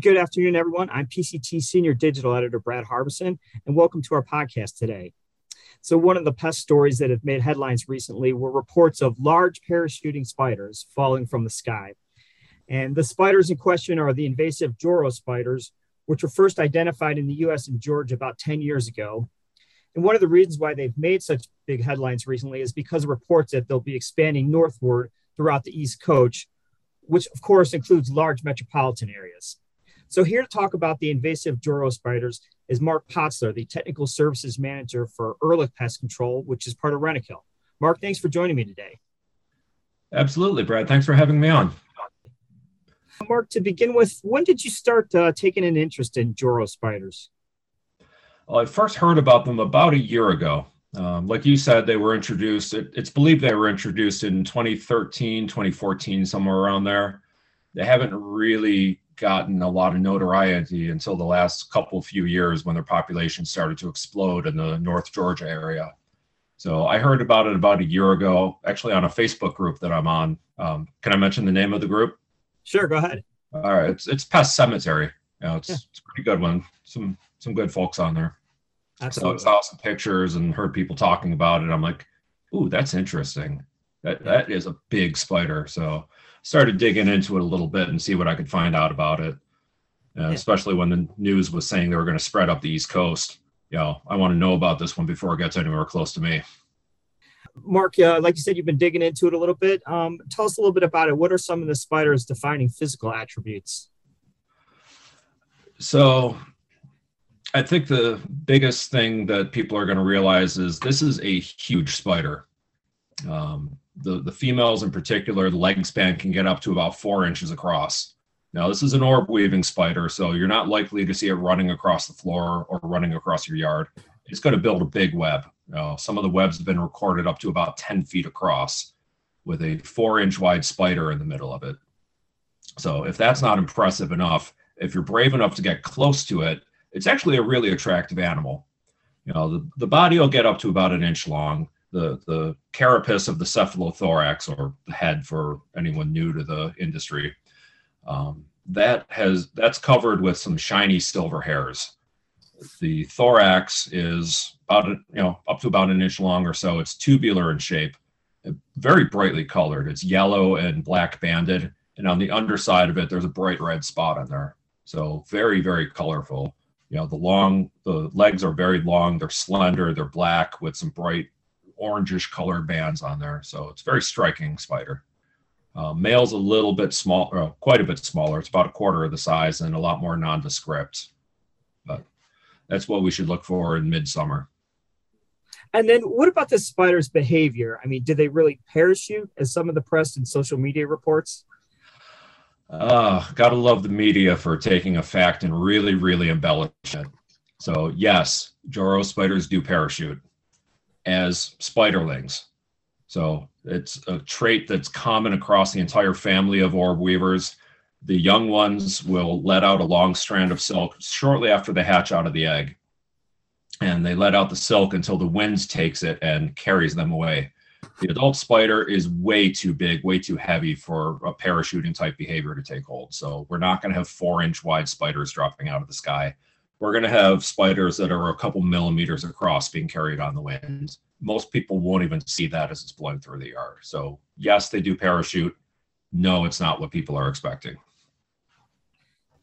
Good afternoon, everyone. I'm PCT Senior Digital Editor Brad Harbison, and welcome to our podcast today. So, one of the pest stories that have made headlines recently were reports of large parachuting spiders falling from the sky. And the spiders in question are the invasive Joro spiders, which were first identified in the US and Georgia about 10 years ago. And one of the reasons why they've made such big headlines recently is because of reports that they'll be expanding northward throughout the East Coast, which of course includes large metropolitan areas. So, here to talk about the invasive Joro spiders is Marc Potzler, the Technical Services Manager for Ehrlich Pest Control, which is part of Rentokil. Marc, thanks for joining me today. Absolutely, Brad. Thanks for having me on. Marc, to begin with, when did you start uh, taking an interest in Joro spiders? Well, I first heard about them about a year ago. Um, like you said, they were introduced, it, it's believed they were introduced in 2013, 2014, somewhere around there. They haven't really gotten a lot of notoriety until the last couple few years when their population started to explode in the North Georgia area. So I heard about it about a year ago, actually on a Facebook group that I'm on. Um, can I mention the name of the group? Sure, go ahead. All right, it's it's Pest Cemetery. You know, it's, yeah. it's a pretty good one. Some some good folks on there. Absolutely. So I saw some pictures and heard people talking about it. I'm like, ooh, that's interesting. That that is a big spider. So started digging into it a little bit and see what I could find out about it. Uh, yeah. Especially when the news was saying they were going to spread up the East Coast. You know, I want to know about this one before it gets anywhere close to me. Marc, uh, like you said, you've been digging into it a little bit. Um, tell us a little bit about it. What are some of the spider's defining physical attributes? So, I think the biggest thing that people are going to realize is this is a huge spider. Um, the, the females in particular, the leg span can get up to about four inches across. Now, this is an orb weaving spider, so you're not likely to see it running across the floor or running across your yard. It's going to build a big web. Uh, some of the webs have been recorded up to about 10 feet across with a four inch wide spider in the middle of it. So, if that's not impressive enough, if you're brave enough to get close to it, it's actually a really attractive animal. You know, the, the body will get up to about an inch long the the carapace of the cephalothorax or the head for anyone new to the industry um, that has that's covered with some shiny silver hairs. The thorax is about you know up to about an inch long or so. It's tubular in shape very brightly colored. It's yellow and black banded and on the underside of it there's a bright red spot on there. So very very colorful. You know the long the legs are very long they're slender they're black with some bright orangish colored bands on there. So it's very striking spider. Uh, male's a little bit small, uh, quite a bit smaller. It's about a quarter of the size and a lot more nondescript. But that's what we should look for in midsummer. And then what about the spider's behavior? I mean, did they really parachute as some of the press and social media reports? Uh, gotta love the media for taking a fact and really, really embellishing it. So yes, Joro spiders do parachute as spiderlings. So it's a trait that's common across the entire family of orb weavers. The young ones will let out a long strand of silk shortly after they hatch out of the egg. And they let out the silk until the wind takes it and carries them away. The adult spider is way too big, way too heavy for a parachuting type behavior to take hold. So we're not going to have four inch wide spiders dropping out of the sky we're going to have spiders that are a couple millimeters across being carried on the wind. Most people won't even see that as it's blowing through the yard. So, yes, they do parachute. No, it's not what people are expecting.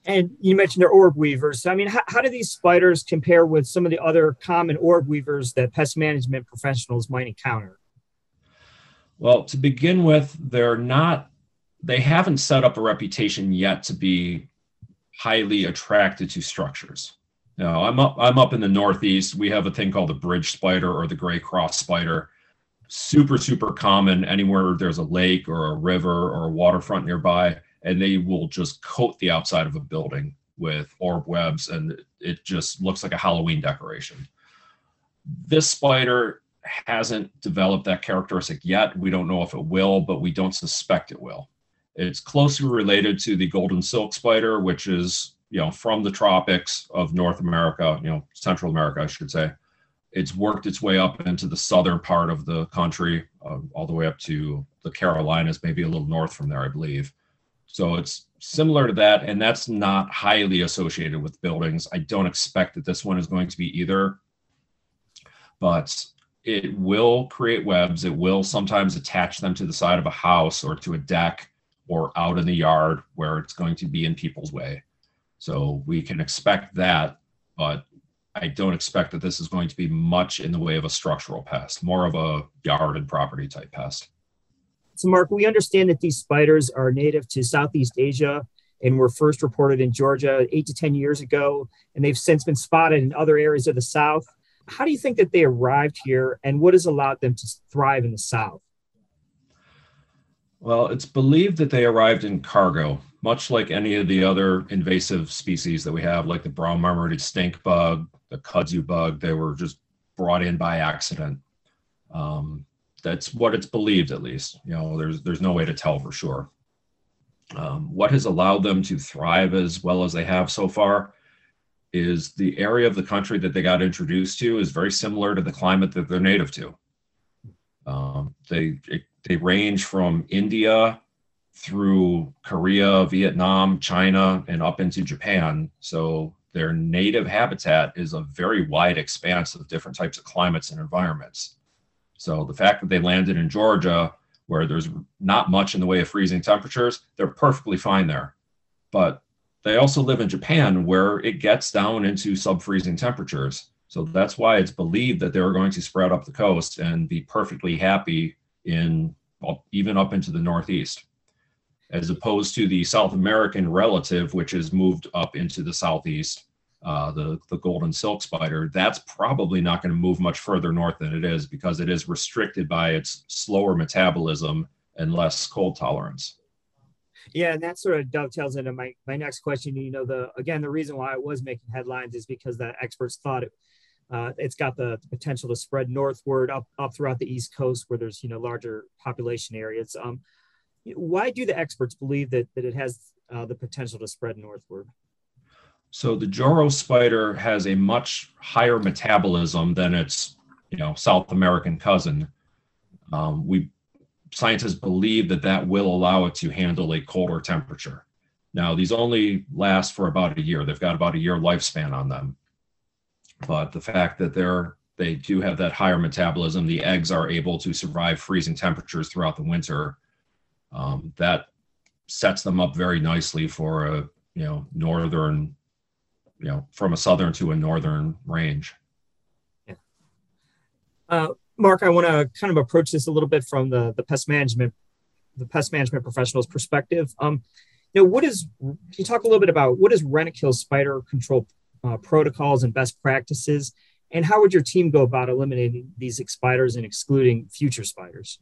And you mentioned they're orb weavers. I mean, how, how do these spiders compare with some of the other common orb weavers that pest management professionals might encounter? Well, to begin with, they're not, they haven't set up a reputation yet to be highly attracted to structures. I'm up. I'm up in the Northeast. We have a thing called the bridge spider or the gray cross spider. Super, super common anywhere there's a lake or a river or a waterfront nearby, and they will just coat the outside of a building with orb webs, and it just looks like a Halloween decoration. This spider hasn't developed that characteristic yet. We don't know if it will, but we don't suspect it will. It's closely related to the golden silk spider, which is you know, from the tropics of North America, you know, Central America, I should say. It's worked its way up into the southern part of the country, uh, all the way up to the Carolinas, maybe a little north from there, I believe. So it's similar to that, and that's not highly associated with buildings. I don't expect that this one is going to be either, but it will create webs. It will sometimes attach them to the side of a house or to a deck or out in the yard where it's going to be in people's way. So we can expect that, but I don't expect that this is going to be much in the way of a structural pest, more of a yard and property type pest. So, Marc, we understand that these spiders are native to Southeast Asia and were first reported in Georgia eight to 10 years ago, and they've since been spotted in other areas of the South. How do you think that they arrived here, and what has allowed them to thrive in the South? Well, it's believed that they arrived in cargo, much like any of the other invasive species that we have, like the brown marmorated stink bug, the kudzu bug. They were just brought in by accident. Um, that's what it's believed, at least. You know, there's there's no way to tell for sure. Um, what has allowed them to thrive as well as they have so far is the area of the country that they got introduced to is very similar to the climate that they're native to. Um, they they range from India through Korea, Vietnam, China, and up into Japan. So their native habitat is a very wide expanse of different types of climates and environments. So the fact that they landed in Georgia, where there's not much in the way of freezing temperatures, they're perfectly fine there. But they also live in Japan, where it gets down into sub-freezing temperatures. So that's why it's believed that they're going to spread up the coast and be perfectly happy in well, even up into the Northeast as opposed to the South American relative, which has moved up into the southeast, uh, the, the golden silk spider, that's probably not going to move much further north than it is because it is restricted by its slower metabolism and less cold tolerance. Yeah, and that sort of dovetails into my, my next question. You know, the again, the reason why it was making headlines is because the experts thought it, uh, it's got the, the, potential to spread northward up up throughout the East Coast, where there's you know larger population areas. Um, why do the experts believe that, that it has uh, the potential to spread northward? So the Joro spider has a much higher metabolism than its, you know, South American cousin. Um, we scientists believe that that will allow it to handle a colder temperature. Now these only last for about a year. They've got about a year lifespan on them. But the fact that they're they do have that higher metabolism, the eggs are able to survive freezing temperatures throughout the winter um, that sets them up very nicely for a you know northern you know from a southern to a northern range yeah. uh, marc i want to kind of approach this a little bit from the the pest management the pest management professional's perspective um you know what is can you talk a little bit about what is Rentokil's spider control uh, protocols and best practices and how would your team go about eliminating these spiders and excluding future spiders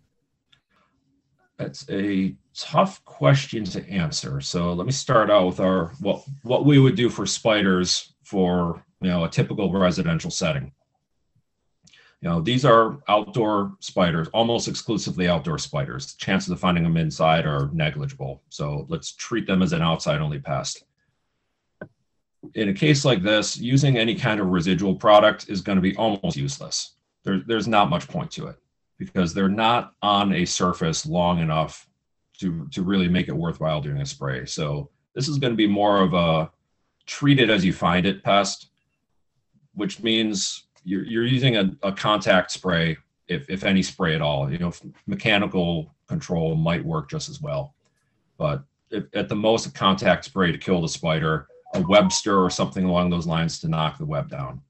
that's a tough question to answer. So let me start out with our what what we would do for spiders for you know a typical residential setting. You know, these are outdoor spiders, almost exclusively outdoor spiders. Chances of finding them inside are negligible. So let's treat them as an outside only pest. In a case like this, using any kind of residual product is going to be almost useless. There, there's not much point to it because they're not on a surface long enough to, to really make it worthwhile doing a spray. So this is going to be more of a treat it as you find it pest, which means you're, you're using a, a contact spray, if, if any spray at all. You know, mechanical control might work just as well. But if, at the most, a contact spray to kill the spider, a Webster or something along those lines to knock the web down.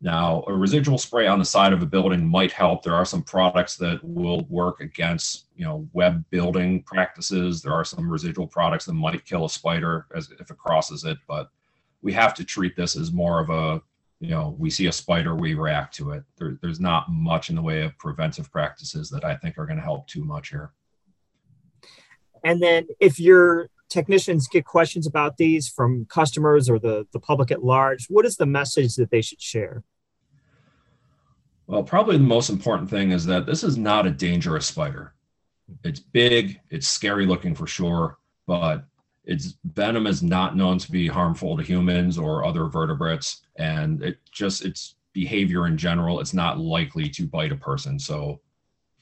Now, a residual spray on the side of a building might help. There are some products that will work against, you know, web building practices. There are some residual products that might kill a spider as if it crosses it, but we have to treat this as more of a, you know, we see a spider, we react to it. There, there's not much in the way of preventive practices that I think are going to help too much here. And then if your technicians get questions about these from customers or the, the public at large, what is the message that they should share? Well, probably the most important thing is that this is not a dangerous spider. It's big, it's scary looking for sure, but its venom is not known to be harmful to humans or other vertebrates. And it just, its behavior in general, it's not likely to bite a person. So,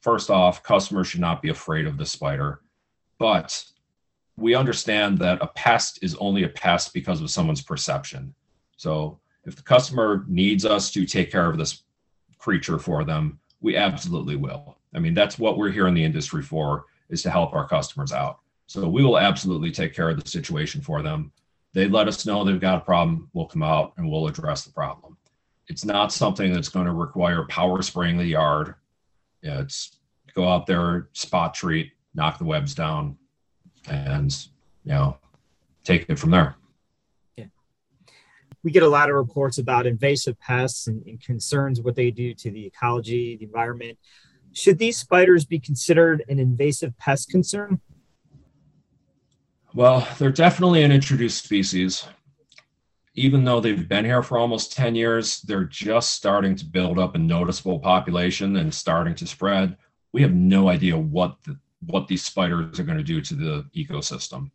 first off, customers should not be afraid of the spider. But we understand that a pest is only a pest because of someone's perception. So if the customer needs us to take care of this creature for them, we absolutely will. I mean, that's what we're here in the industry for is to help our customers out. So we will absolutely take care of the situation for them. They let us know they've got a problem, we'll come out and we'll address the problem. It's not something that's going to require power spraying the yard. It's go out there, spot treat, knock the webs down, and you know, take it from there. Yeah. We get a lot of reports about invasive pests and, and concerns what they do to the ecology, the environment. Should these spiders be considered an invasive pest concern? Well, they're definitely an introduced species. Even though they've been here for almost 10 years, they're just starting to build up a noticeable population and starting to spread. We have no idea what the, what these spiders are going to do to the ecosystem.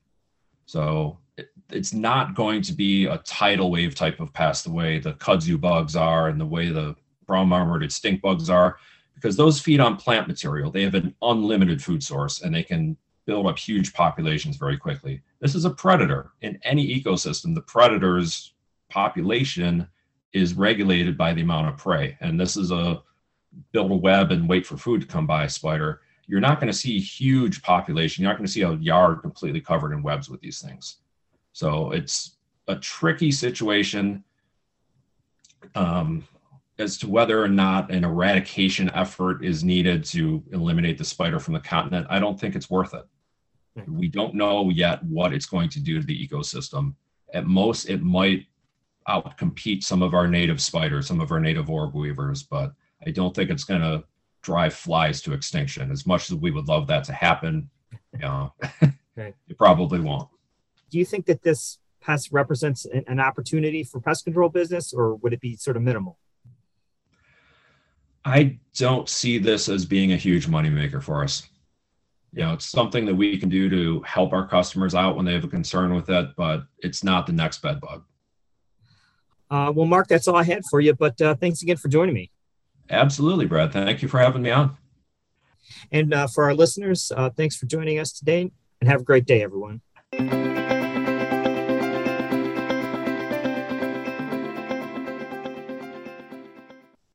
So it, it's not going to be a tidal wave type of pest the way the kudzu bugs are and the way the brown marmorated stink bugs are, because those feed on plant material. They have an unlimited food source and they can build up huge populations very quickly. This is a predator. In any ecosystem, the predator's population is regulated by the amount of prey. And this is a build a web and wait for food to come by spider. You're not going to see huge population. You're not going to see a yard completely covered in webs with these things. So it's a tricky situation um, as to whether or not an eradication effort is needed to eliminate the spider from the continent. I don't think it's worth it. We don't know yet what it's going to do to the ecosystem. At most, it might outcompete some of our native spiders, some of our native orb weavers, but I don't think it's going to drive flies to extinction. As much as we would love that to happen, you know, okay. it probably won't. Do you think that this pest represents an opportunity for pest control business, or would it be sort of minimal? I don't see this as being a huge moneymaker for us you know, it's something that we can do to help our customers out when they have a concern with it, but it's not the next bed bug. Uh, well, Marc, that's all I had for you, but uh, thanks again for joining me. Absolutely, Brad. Thank you for having me on. And uh, for our listeners, uh, thanks for joining us today and have a great day, everyone.